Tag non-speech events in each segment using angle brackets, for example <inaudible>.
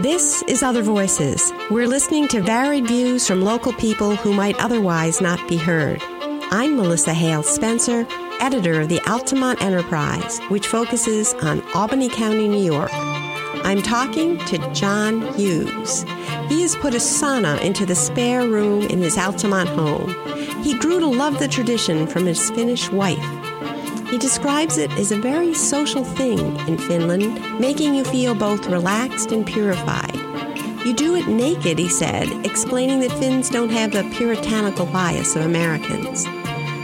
This is Other Voices. We're listening to varied views from local people who might otherwise not be heard. I'm Melissa Hale Spencer, editor of the Altamont Enterprise, which focuses on Albany County, New York. I'm talking to John Hughes. He has put a sauna into the spare room in his Altamont home. He grew to love the tradition from his Finnish wife. He describes it as a very social thing in Finland, making you feel both relaxed and purified. You do it naked, he said, explaining that Finns don't have the puritanical bias of Americans.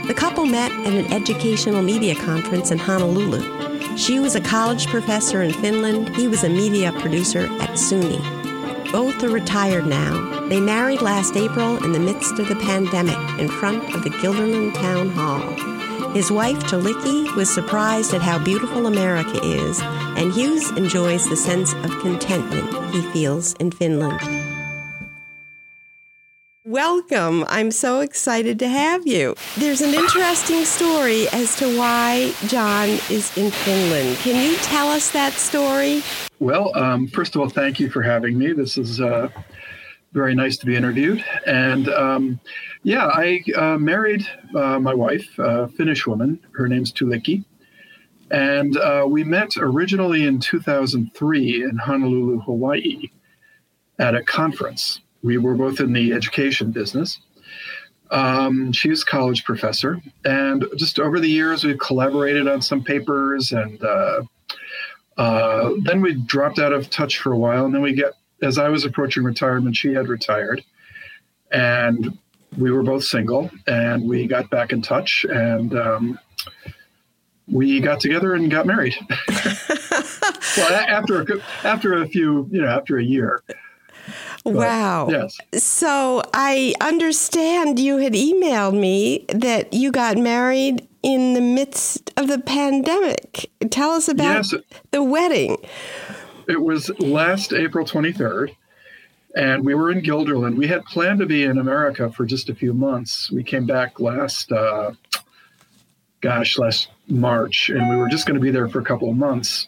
The couple met at an educational media conference in Honolulu. She was a college professor in Finland, he was a media producer at SUNY. Both are retired now. They married last April in the midst of the pandemic in front of the Guilderland Town Hall. His wife, Tuulikki, was surprised at how beautiful America is, and Hughes enjoys the sense of contentment he feels in Finland. Welcome. I'm so excited to have you. There's an interesting story as to why John is in Finland. Can you tell us that story? Well, um, first of all, thank you for having me. This is uh, very nice to be interviewed. And um, yeah, I uh, married uh, my wife, a Finnish woman. Her name's Tuulikki. And uh, we met originally in 2003 in Honolulu, Hawaii, at a conference. We were both in the education business. Um, she's a college professor. And just over the years, we've collaborated on some papers. And uh, uh, then we dropped out of touch for a while. And then we get, as I was approaching retirement, she had retired. And we were both single and we got back in touch and um, we got together and got married. <laughs> well, after a, after a few, you know, after a year. But, wow. Yes. So I understand you had emailed me that you got married in the midst of the pandemic. Tell us about yes. the wedding. It was last April 23rd and we were in Guilderland. We had planned to be in America for just a few months. We came back last, uh, gosh, last March, and we were just going to be there for a couple of months.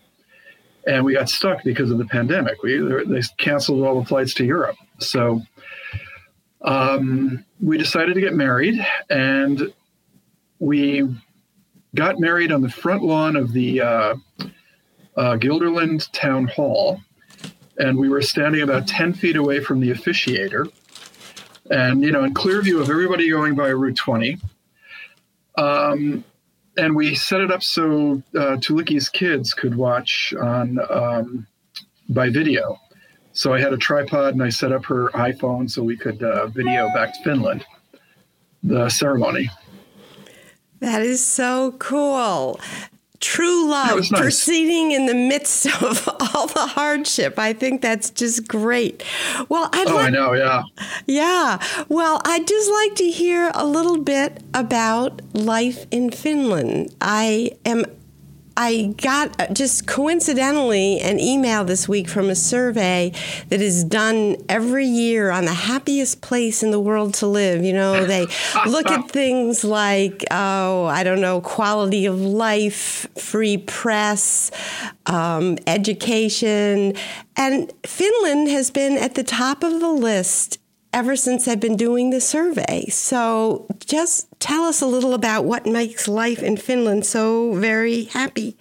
And we got stuck because of the pandemic. We they canceled all the flights to Europe, so um, we decided to get married, and we got married on the front lawn of the uh, uh, Guilderland Town Hall and we were standing about 10 feet away from the officiator. And you know in clear view of everybody going by route 20 um, and we set it up so uh, Tuulikki's kids could watch on um, by video. So i had a tripod and i set up her iphone so we could uh, video back to finland the ceremony. That is so cool true love nice. proceeding in the midst <laughs> of all the hardship. I think that's just great. Well, I'd oh, like, I know, yeah, yeah. Well, I'd just like to hear a little bit about life in Finland. I am I got uh, just coincidentally an email this week from a survey that is done every year on the happiest place in the world to live. You know, they <laughs> look at things like, oh, I don't know, quality of life, free press, um, education. And Finland has been at the top of the list ever since I've been doing the survey. So just tell us a little about what makes life in Finland so very happy.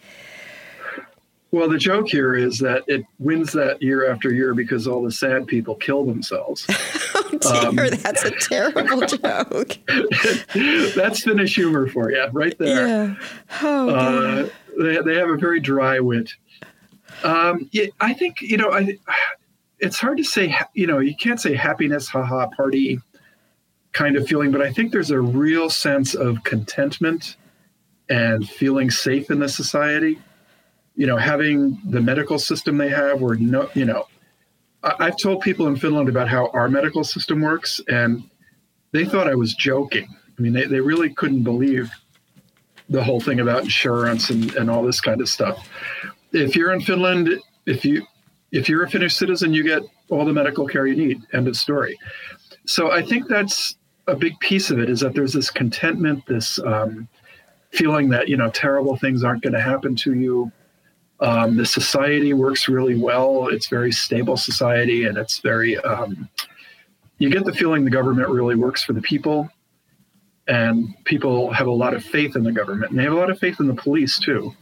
Well, the joke here is that it wins that year after year because all the sad people kill themselves. <laughs> oh dear, um, that's a terrible <laughs> joke. that's Finnish humor for you, right there. Yeah. Oh, uh, they, they have a very dry wit. Um, yeah, I think you know, I it's hard to say, you know, you can't say happiness, haha, party kind of feeling, but I think there's a real sense of contentment and feeling safe in the society. You know, having the medical system they have, where no, you know, I've told people in Finland about how our medical system works, and they thought I was joking. I mean, they, they really couldn't believe the whole thing about insurance and, and all this kind of stuff. If you're in Finland, if you if you're a Finnish citizen, you get all the medical care you need. End of story. So I think that's a big piece of it is that there's this contentment, this um, feeling that you know terrible things aren't going to happen to you. Um, the society works really well. It's very stable society, and it's very. Um, you get the feeling the government really works for the people, and people have a lot of faith in the government, and they have a lot of faith in the police too.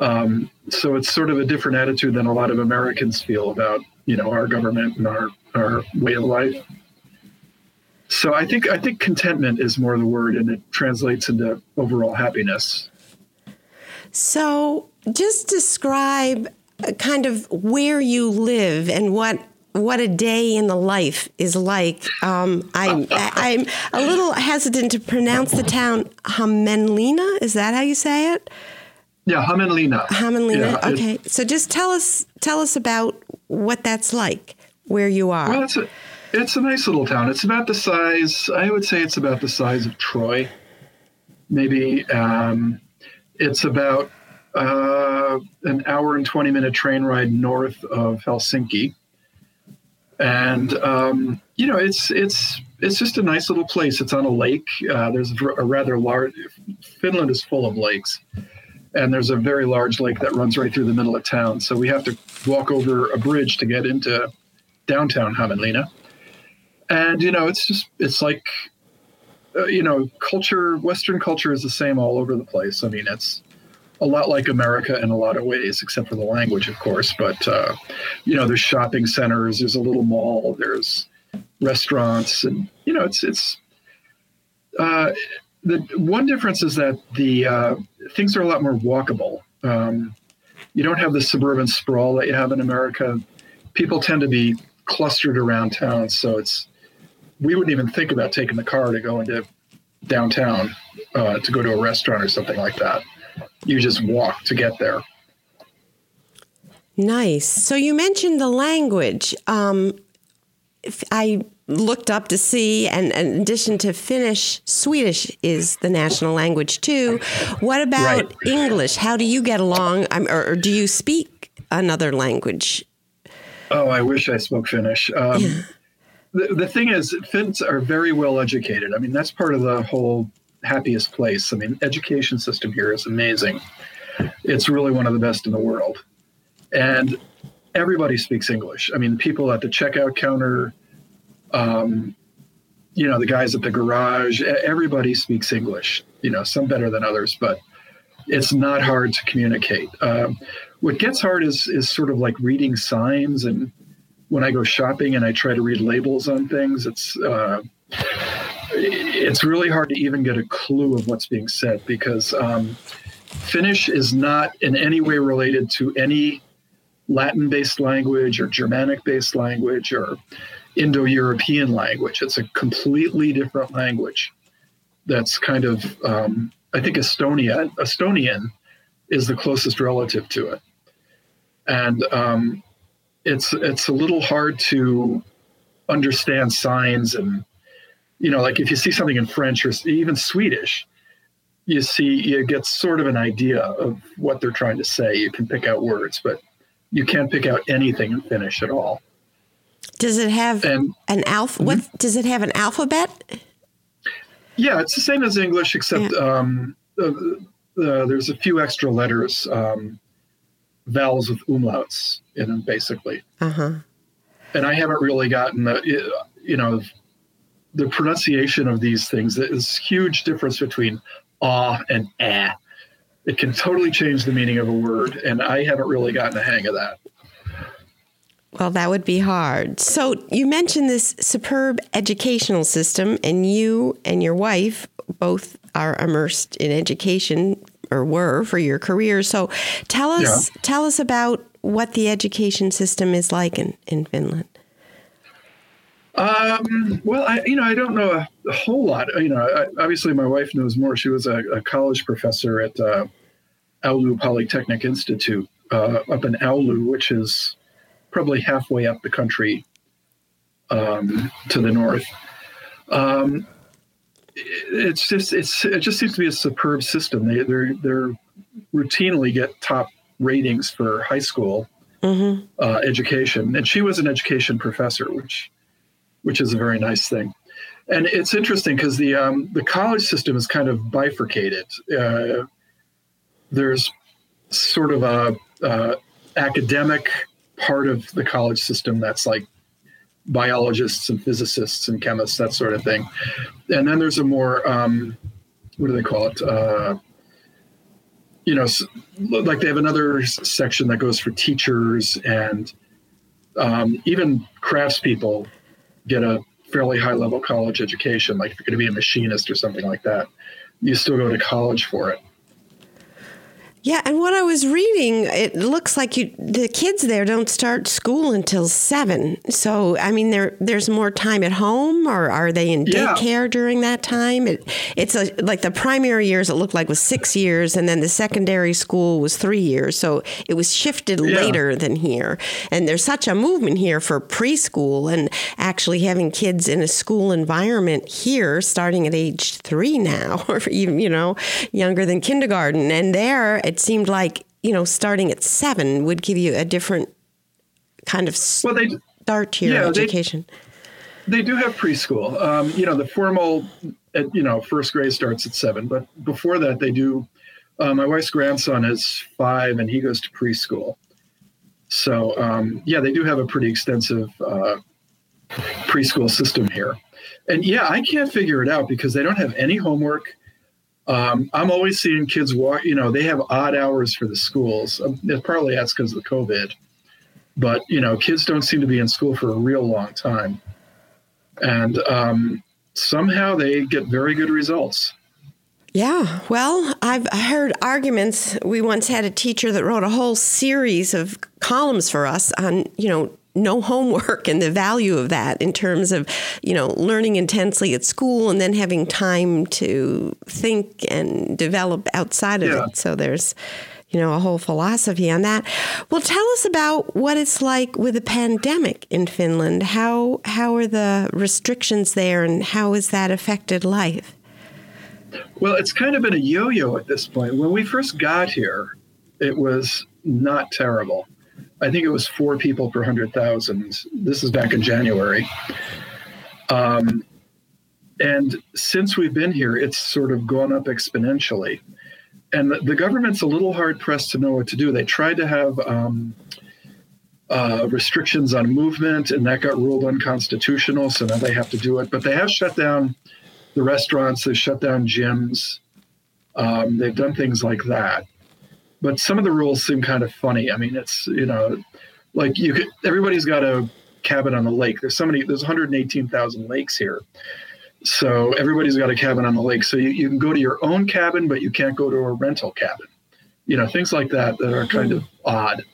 Um, so it's sort of a different attitude than a lot of Americans feel about you know our government and our our way of life. So I think I think contentment is more the word, and it translates into overall happiness. So just describe uh, kind of where you live and what what a day in the life is like. Um, I'm <laughs> I'm a little hesitant to pronounce the town Hämeenlinna. Is that how you say it? Yeah, Hämeenlinna. Hämeenlinna. Yeah, okay, so just tell us tell us about what that's like where you are. Well, it's a it's a nice little town. It's about the size. I would say it's about the size of Troy. Maybe um, it's about uh, an hour and 20 minute train ride north of Helsinki. And, um, you know, it's, it's, it's just a nice little place. It's on a lake. Uh, there's a rather large, Finland is full of lakes. And there's a very large lake that runs right through the middle of town. So we have to walk over a bridge to get into downtown Hämeenlinna. And, you know, it's just, it's like, uh, you know, culture, Western culture is the same all over the place. I mean, it's, a lot like America in a lot of ways, except for the language, of course. But uh, you know, there's shopping centers, there's a little mall, there's restaurants, and you know, it's it's. Uh, the one difference is that the uh, things are a lot more walkable. Um, you don't have the suburban sprawl that you have in America. People tend to be clustered around town, so it's we wouldn't even think about taking the car to go into downtown uh, to go to a restaurant or something like that you just walk to get there. Nice. So you mentioned the language. Um, I looked up to see, and, and, in addition to Finnish, Swedish is the national language too. What about right. English? How do you get along, or, or, do you speak another language? Oh, I wish I spoke Finnish. Um, yeah. the, the thing is, Finns are very well educated. I mean, that's part of the whole happiest place. I mean, education system here is amazing. It's really one of the best in the world. And everybody speaks English. I mean, people at the checkout counter, um, you know, the guys at the garage, everybody speaks English, you know, some better than others, but it's not hard to communicate. Um, what gets hard is, is sort of like reading signs. And when I go shopping and I try to read labels on things, it's, uh, it's really hard to even get a clue of what's being said because um, Finnish is not in any way related to any Latin based language or Germanic based language or Indo European language. It's a completely different language that's kind of, um, I think Estonia, Estonian is the closest relative to it. And um, it's, it's a little hard to understand signs and you know, like if you see something in French or even Swedish, you see you get sort of an idea of what they're trying to say. You can pick out words, but you can't pick out anything in Finnish at all. Does it have and, an alpha? Mm-hmm. does it have an alphabet? Yeah, it's the same as English, except yeah. um, uh, uh, there's a few extra letters, um, vowels with umlauts in them, basically. Uh huh. And I haven't really gotten the, you know, the pronunciation of these things there's huge difference between ah and ah it can totally change the meaning of a word and i haven't really gotten the hang of that well that would be hard so you mentioned this superb educational system and you and your wife both are immersed in education or were for your career so tell us yeah. tell us about what the education system is like in, in finland um, well, I, you know, I don't know a, a whole lot. You know, I, obviously my wife knows more. She was a, a college professor at uh, Oulu Polytechnic Institute uh, up in Oulu, which is probably halfway up the country um, to the north. Um, it's just it's it just seems to be a superb system. They they're they're routinely get top ratings for high school mm-hmm. uh, education, and she was an education professor, which which is a very nice thing. And it's interesting because the um, the college system is kind of bifurcated. Uh, there's sort of a uh, academic part of the college system that's like biologists and physicists and chemists, that sort of thing. And then there's a more, um, what do they call it? Uh, you know, like they have another section that goes for teachers and um, even craftspeople get a fairly high level college education. Like if you're going to be a machinist or something like that, you still go to college for it. Yeah, and what I was reading, it looks like you the kids there don't start school until seven. So I mean, there there's more time at home, or are they in daycare yeah. during that time? It, it's a, like the primary years. It looked like was six years, and then the secondary school was three years. So it was shifted yeah. later than here. And there's such a movement here for preschool and actually having kids in a school environment here, starting at age three now, <laughs> or even you know younger than kindergarten. And there it seemed like you know starting at seven would give you a different kind of well, they, start to your yeah, education. They, they, do have preschool. Um, you know, the formal, uh, you know, first grade starts at seven, but before that, they do. Uh, my wife's grandson is five, and he goes to preschool. So um, yeah, they do have a pretty extensive uh, preschool system here. And yeah, I can't figure it out because they don't have any homework. Um, I'm always seeing kids walk. You know, they have odd hours for the schools. Um, partly that's because of the COVID, but you know, kids don't seem to be in school for a real long time, and um, somehow they get very good results. Yeah, well, I've heard arguments. We once had a teacher that wrote a whole series of columns for us on, you know, no homework and the value of that in terms of you know learning intensely at school and then having time to think and develop outside of yeah. it so there's you know a whole philosophy on that. Well tell us about what it's like with the pandemic in Finland. How how are the restrictions there and how has that affected life? Well it's kind of been a yo-yo at this point. When we first got here it was not terrible I think it was four people per 100,000. This is back in January. Um, and since we've been here, it's sort of gone up exponentially. And the, the government's a little hard pressed to know what to do. They tried to have um, uh, restrictions on movement, and that got ruled unconstitutional. So now they have to do it. But they have shut down the restaurants, they've shut down gyms, um, they've done things like that but some of the rules seem kind of funny. I mean, it's you know, like you could everybody's got a cabin on the lake. There's so many. There's 118,000 lakes here, so everybody's got a cabin on the lake. So you, you can go to your own cabin, but you can't go to a rental cabin. You know, things like that that are kind of odd.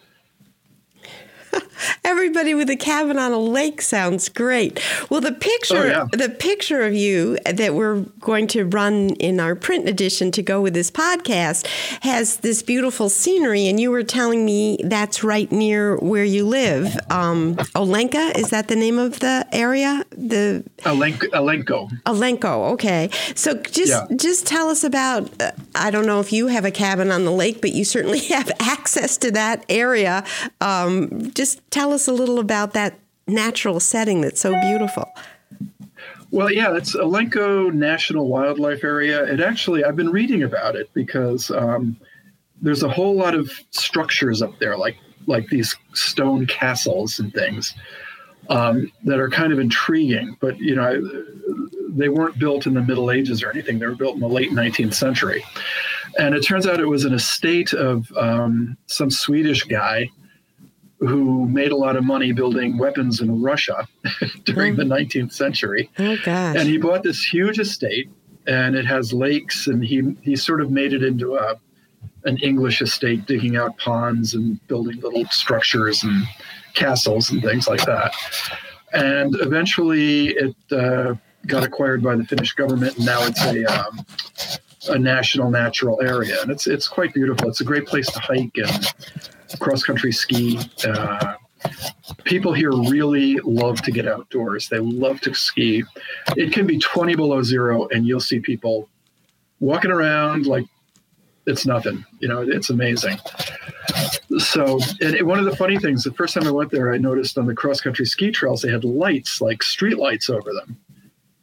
<laughs> Everybody with a cabin on a lake sounds great. Well, the picture, oh, yeah. the picture of you that we're going to run in our print edition to go with this podcast has this beautiful scenery, and you were telling me that's right near where you live. Um, Olenka is that the name of the area? The Aulanko. Aulanko. Aulanko. Okay, so just yeah. just tell us about. Uh, I don't know if you have a cabin on the lake, but you certainly <laughs> have access to that area. Um, just tell us a little about that natural setting that's so beautiful. Well, yeah, it's Aulanko National Wildlife Area. It actually, I've been reading about it because um, there's a whole lot of structures up there, like like these stone castles and things um, that are kind of intriguing. But you know, they weren't built in the Middle Ages or anything. They were built in the late 19th century, and it turns out it was an estate of um, some Swedish guy who made a lot of money building weapons in Russia <laughs> during the 19th mm. century. Oh gosh. And he bought this huge estate and it has lakes and he he sort of made it into a an English estate digging out ponds and building little structures and castles and things like that. And eventually it uh, got acquired by the Finnish government and now it's a um, a national natural area and it's it's quite beautiful. It's a great place to hike and cross country ski. Uh, people here really love to get outdoors. They love to ski. It can be 20 below zero, and you'll see people walking around like it's nothing. You know, it's amazing. So, and one of the funny things, the first time I went there, I noticed on the cross country ski trails, they had lights, like street lights over them.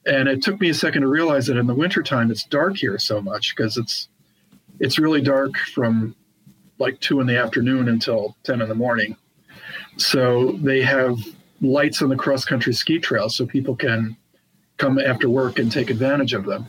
And it took me a second to realize that in the wintertime, it's dark here so much because it's it's really dark from like two in the afternoon until 10 in the morning. So they have lights on the cross country ski trail so people can come after work and take advantage of them.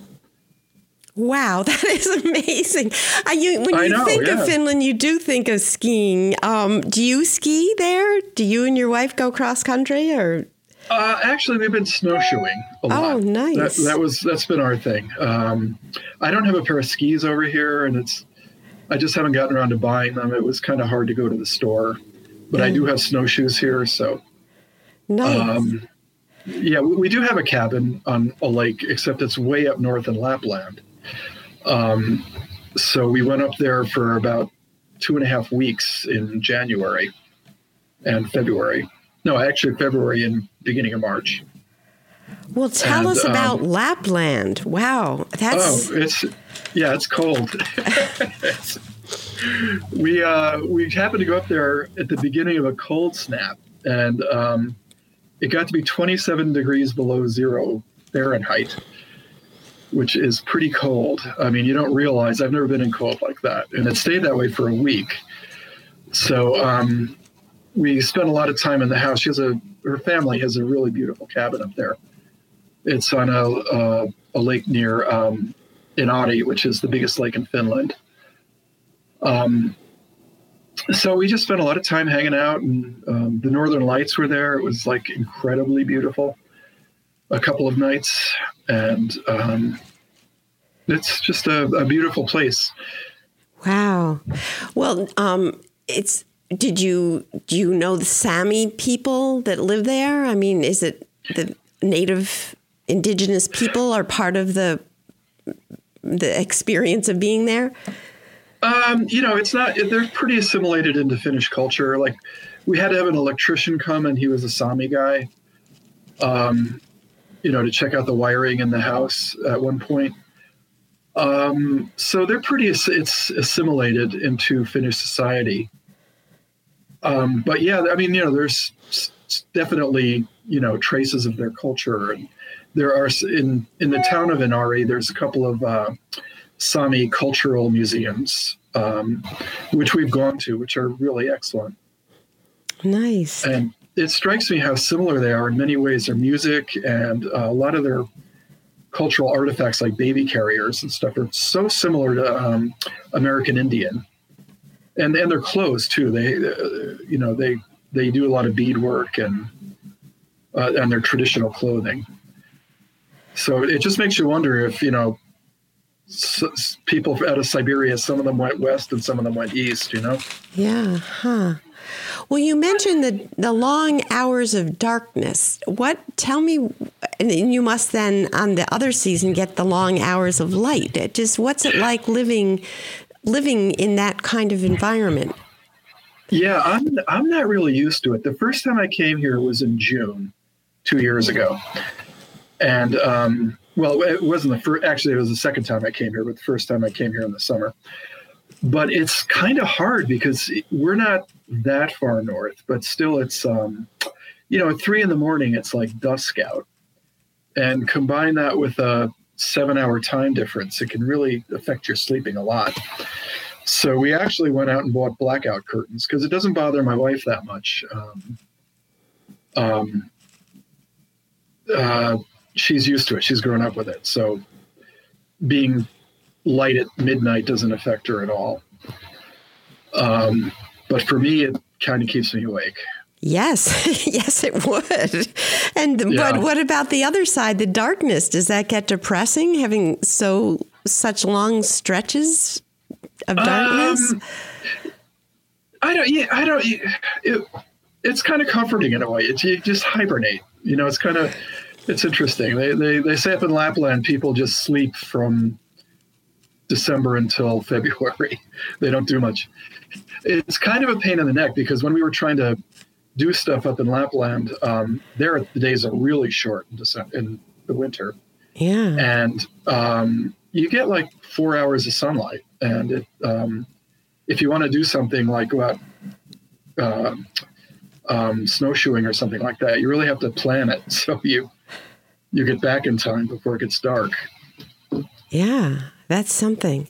Wow, <laughs> that is amazing. You, when you know, think yeah. of Finland, you do think of skiing. Um, do you ski there? Do you and your wife go cross country or? Uh, actually, we've been snowshoeing a lot. Oh, nice. That, that was that's been our thing. Um, I don't have a pair of skis over here, and it's I just haven't gotten around to buying them. It was kind of hard to go to the store, but I do have snowshoes here, so. Nice. Um, yeah, we, we, do have a cabin on a lake, except it's way up north in Lapland. Um, so we went up there for about two and a half weeks in January and February. No, actually February and beginning of March. Well, tell and, us about um, Lapland. Wow, that's oh, it's yeah, it's cold. <laughs> we uh, we happened to go up there at the beginning of a cold snap, and um, it got to be 27 degrees below zero Fahrenheit, which is pretty cold. I mean, you don't realize I've never been in cold like that, and it stayed that way for a week. So um, we spent a lot of time in the house. She has a her family has a really beautiful cabin up there. It's on a a, a lake near um, Inari, which is the biggest lake in Finland. Um, so we just spent a lot of time hanging out, and um, the Northern Lights were there. It was like incredibly beautiful. A couple of nights, and um, it's just a, a, beautiful place. Wow. Well, um, it's. Did you do you know the Sami people that live there? I mean, is it the native indigenous people are part of the the experience of being there? Um, you know, it's not. They're pretty assimilated into Finnish culture. Like, we had to have an electrician come, and he was a Sami guy. Um, you know, to check out the wiring in the house at one point. Um, so they're pretty. It's assimilated into Finnish society. Um, but yeah, I mean, you know, there's definitely you know traces of their culture, and there are in in the town of Inari. There's a couple of uh, Sami cultural museums, um, which we've gone to, which are really excellent. Nice. And it strikes me how similar they are in many ways. Their music and uh, a lot of their cultural artifacts, like baby carriers and stuff, are so similar to um, American Indian. And and their clothes too. They, uh, you know, they they do a lot of bead work and uh, and their traditional clothing. So it just makes you wonder if you know people out of Siberia, some of them went west and some of them went east, you know? Yeah, huh. Well, you mentioned the, the long hours of darkness. What, tell me, and you must then on the other season get the long hours of light. It just, what's it like living, living in that kind of environment? Yeah, I'm, I'm not really used to it. The first time I came here was in June, two years ago. And, um, well, it wasn't the first. Actually, it was the second time I came here, but the first time I came here in the summer. But it's kind of hard because we're not that far north, but still, it's um, you know, at three in the morning, it's like dusk out, and combine that with a seven-hour time difference, it can really affect your sleeping a lot. So we actually went out and bought blackout curtains because it doesn't bother my wife that much. Um, um, uh, she's used to it. She's grown up with it. So being light at midnight doesn't affect her at all. Um, but for me, it kind of keeps me awake. Yes, <laughs> yes, it would. And yeah. but what about the other side, the darkness? Does that get depressing having so such long stretches of darkness? Um, I don't. Yeah, I don't. It, it's kind of comforting in a way. It's you just hibernate. You know, it's kind of it's interesting. They, they, they say up in Lapland, people just sleep from December until <laughs> February. they don't do much. It's kind of a pain in the neck because when we were trying to do stuff up in Lapland, um, there the days are really short in, December, in the winter. Yeah. And um, you get like four hours of sunlight. And it, um, if you want to do something like go out uh, um, snowshoeing or something like that, you really have to plan it <laughs> so you you get back in time before it gets dark. Yeah, that's something.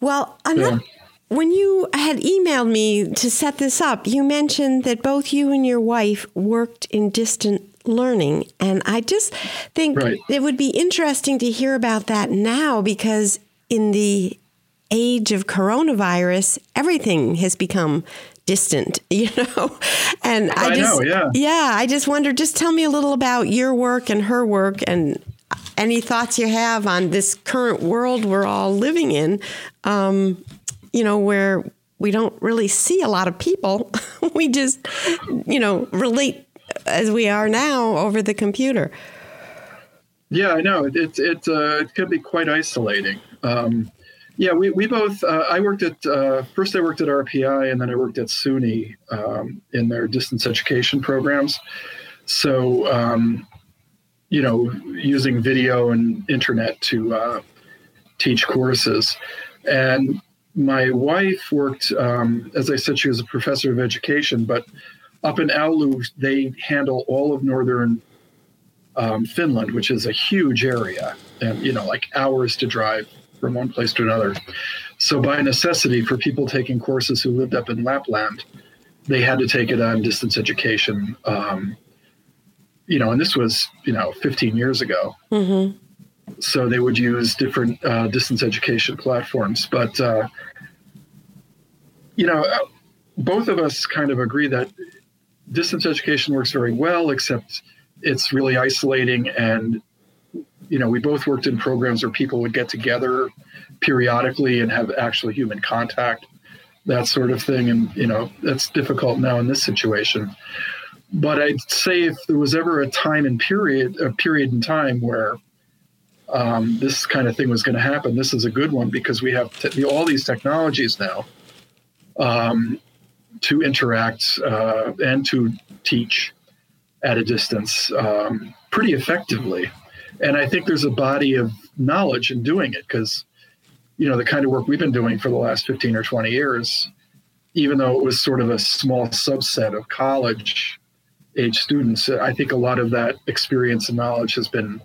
Well, another, when you had emailed me to set this up, you mentioned that both you and your wife worked in distant learning. And I just think right. it would be interesting to hear about that now because in the age of coronavirus, everything has become distant, <laughs> you know? And I, I just, know, yeah. yeah, I just wonder, just tell me a little about your work and her work and any thoughts you have on this current world we're all living in, um, you know, where we don't really see a lot of people. <laughs> we just, you know, relate as we are now over the computer. Yeah, I know. It, it, uh, it can be quite isolating. Um, yeah, we, we both, uh, I worked at, uh, first I worked at RPI and then I worked at SUNY um, in their distance education programs. So, um, you know, using video and internet to uh, teach courses. And my wife worked, um, as I said, she was a professor of education, but up in Oulu, they handle all of northern um, Finland, which is a huge area, and you know, like hours to drive from one place to another. So, by necessity, for people taking courses who lived up in Lapland, they had to take it on distance education. Um, you know, and this was you know 15 years ago. Mm-hmm. So they would use different uh, distance education platforms, but uh, you know, both of us kind of agree that distance education works very well, except it's really isolating. And, you know, we both worked in programs where people would get together periodically and have actual human contact, that sort of thing. And, you know, that's difficult now in this situation. But I'd say if there was ever a time and period, a period in time where um, this kind of thing was going to happen, this is a good one because we have te- all these technologies now. Um, to interact uh, and to teach at a distance um, pretty effectively. And I think there's a body of knowledge in doing it because, you know, the kind of work we've been doing for the last 15 or 20 years, even though it was sort of a small subset of college age students, I think a lot of that experience and knowledge has been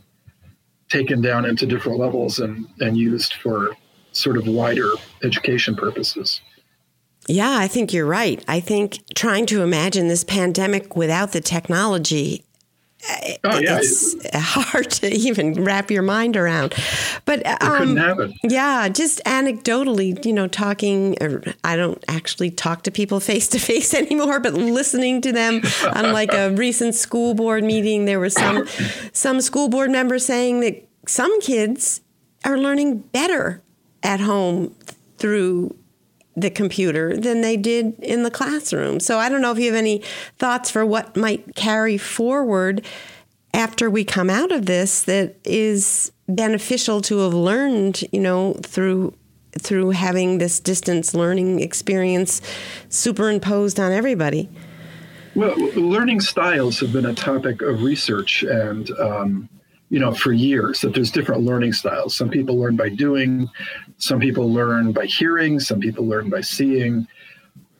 taken down into different levels and, and used for sort of wider education purposes. Yeah, I think you're right. I think trying to imagine this pandemic without the technology Oh, yeah. It's hard to even wrap your mind around. But um, yeah, just anecdotally, you know, talking, or I don't actually talk to people face to face anymore, but listening to them on like a recent school board meeting, there was some some school board members saying that some kids are learning better at home through the computer than they did in the classroom. So I don't know if you have any thoughts for what might carry forward after we come out of this that is beneficial to have learned, you know, through through having this distance learning experience superimposed on everybody. Well, learning styles have been a topic of research and um, you know, for years that there's different learning styles. Some people learn by doing, some people learn by hearing, some people learn by seeing.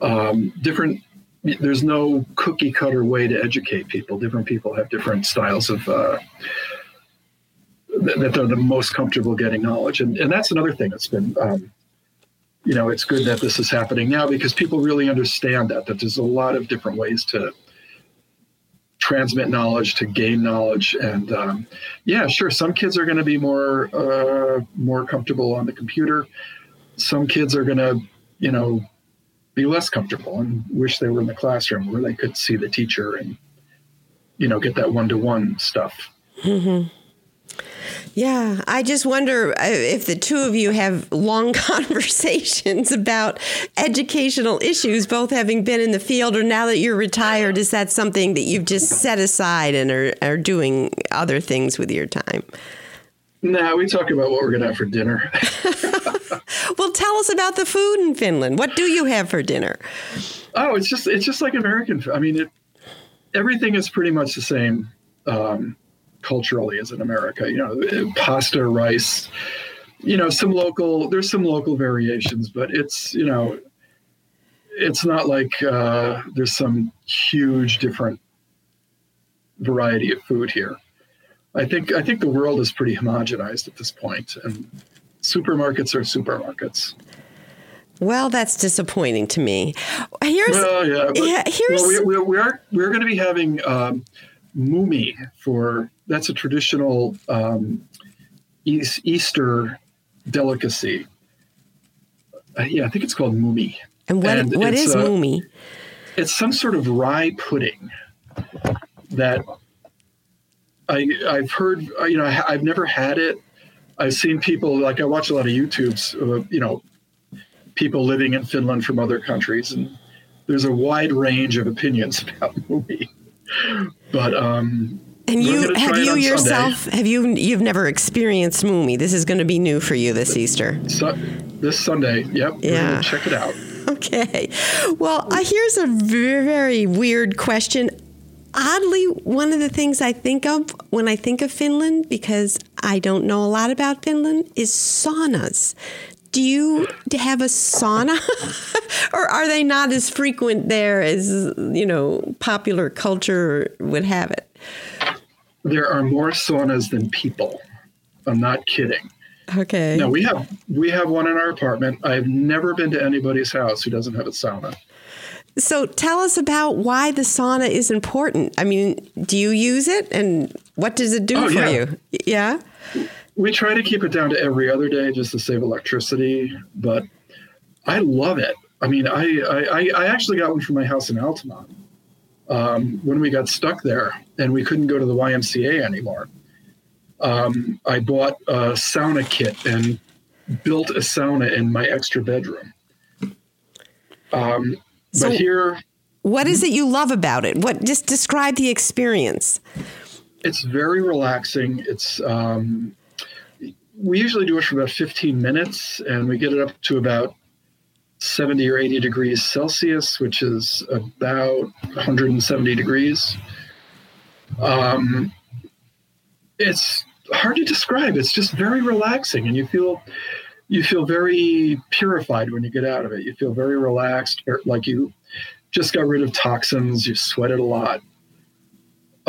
Um, different. There's no cookie cutter way to educate people. Different people have different styles of uh, that they're the most comfortable getting knowledge, and and that's another thing that's been. Um, you know, it's good that this is happening now because people really understand that that there's a lot of different ways to transmit knowledge to gain knowledge. And um, yeah sure some kids are going to be more uh, more comfortable on the computer. Some kids are going to you know be less comfortable and wish they were in the classroom where they could see the teacher and you know get that one-to-one stuff. Mm-hmm. Yeah, I just wonder uh, if the two of you have long <laughs> conversations about educational issues, both having been in the field or now that you're retired. Is that something that you've just set aside and are, are doing other things with your time? No, we talk about what we're going to have for dinner. <laughs> well, tell us about the food in Finland. What do you have for dinner? Oh, it's just it's just like American. I mean, it, everything is pretty much the same. Um, culturally as in America. You know, pasta, rice. You know, some local. There's some local variations, but it's you know, it's not like uh, there's some huge different variety of food here. I think I think the world is pretty homogenized at this point, and supermarkets are supermarkets. Well, that's disappointing to me. Here's Well, yeah. but- yeah, here's well, we, we, we are we're going to be having um, mämmi for that's a traditional um, Eas- Easter delicacy. Uh, yeah, I think it's called mämmi. and what and what it's, uh, Mämmi? It's some sort of rye pudding that I I've heard. uh, You know, I, I've never had it. I've seen people like I watch a lot of YouTubes. Uh, you know, people living in Finland from other countries, and there's a wide range of opinions <laughs> about mämmi. But um, And you have you on Sunday. yourself have you you've never experienced Mämmi. This is going to be new for you this Easter. so, this Sunday, yep, Yeah. check it out. <laughs> Okay. Well, uh, here's a very, very weird question. Oddly, one of the things I think of when I think of Finland, because I don't know a lot about Finland, is saunas. Do you have a sauna? <laughs> or are they not as frequent there as, you know, popular culture would have it? There are more saunas than people. I'm not kidding. Okay. No, we have we have one in our apartment. I've never been to anybody's house who doesn't have a sauna. So tell us about why the sauna is important. I mean, do you use it and what does it do Oh, for yeah. you? Yeah. We try to keep it down to every other day just to save electricity, but I love it. I mean, I I, I actually got one for my house in Altamont um, when we got stuck there and we couldn't go to the YMCA anymore. Um, I bought a sauna kit and built a sauna in my extra bedroom. Um, So- but here, What is it you love about it? What just describe the experience? it's very relaxing. It's um, we usually do it for about 15 minutes, and we get it up to about 70 or 80 degrees Celsius, which is about 170 degrees. Um, it's hard to describe. It's just very relaxing, and you feel you feel very purified when you get out of it. You feel very relaxed, like you just got rid of toxins. You sweated a lot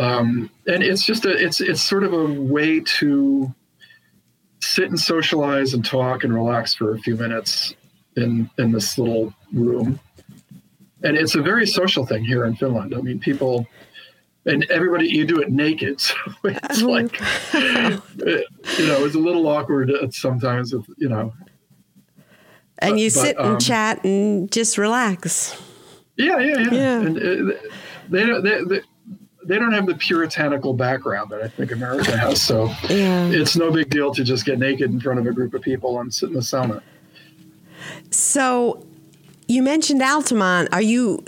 um, and it's just a it's it's sort of a way to sit and socialize and talk and relax for a few minutes in in this little room. And it's a very social thing here in finland. I mean people and everybody you do it naked. <laughs> So it's like it- you know it's a little awkward sometimes you know. And you But- sit but, and um, chat and just relax. yeah yeah yeah, Yeah. and uh, they don't they, they, they don't have the puritanical background that i think america has so Yeah. it's no big deal to just get naked in front of a group of people and sit in the sauna. So you mentioned Altamont. Are you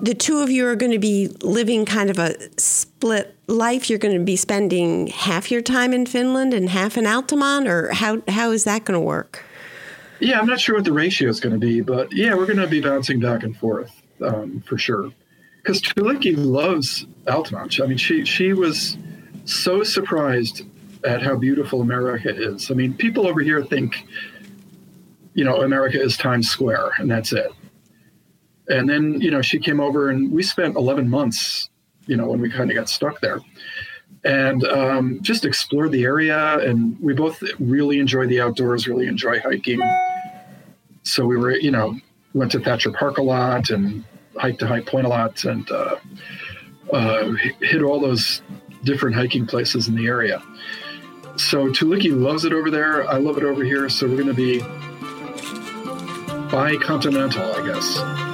the two of you are going to be living kind of a split life? You're going to be spending half your time in Finland and half in Altamont, or how how is that going to work? Yeah, I'm not sure what the ratio is going to be, but yeah, we're going to be bouncing back and forth um, for sure. Because Tuulikki loves Altamont. I mean, she she was so surprised at how beautiful America is. I mean, people over here think, you know, America is Times Square and that's it. And then, you know, she came over and we spent 11 months, you know, when we kind of got stuck there and um, just explored the area. And we both really enjoy the outdoors, really enjoy hiking. So we were, you know, went to Thacher Park a lot and hiked to High Point a lot and uh, uh, hit all those different hiking places in the area. So Tuulikki loves it over there. I love it over here. So we're going to be bicontinental, I guess.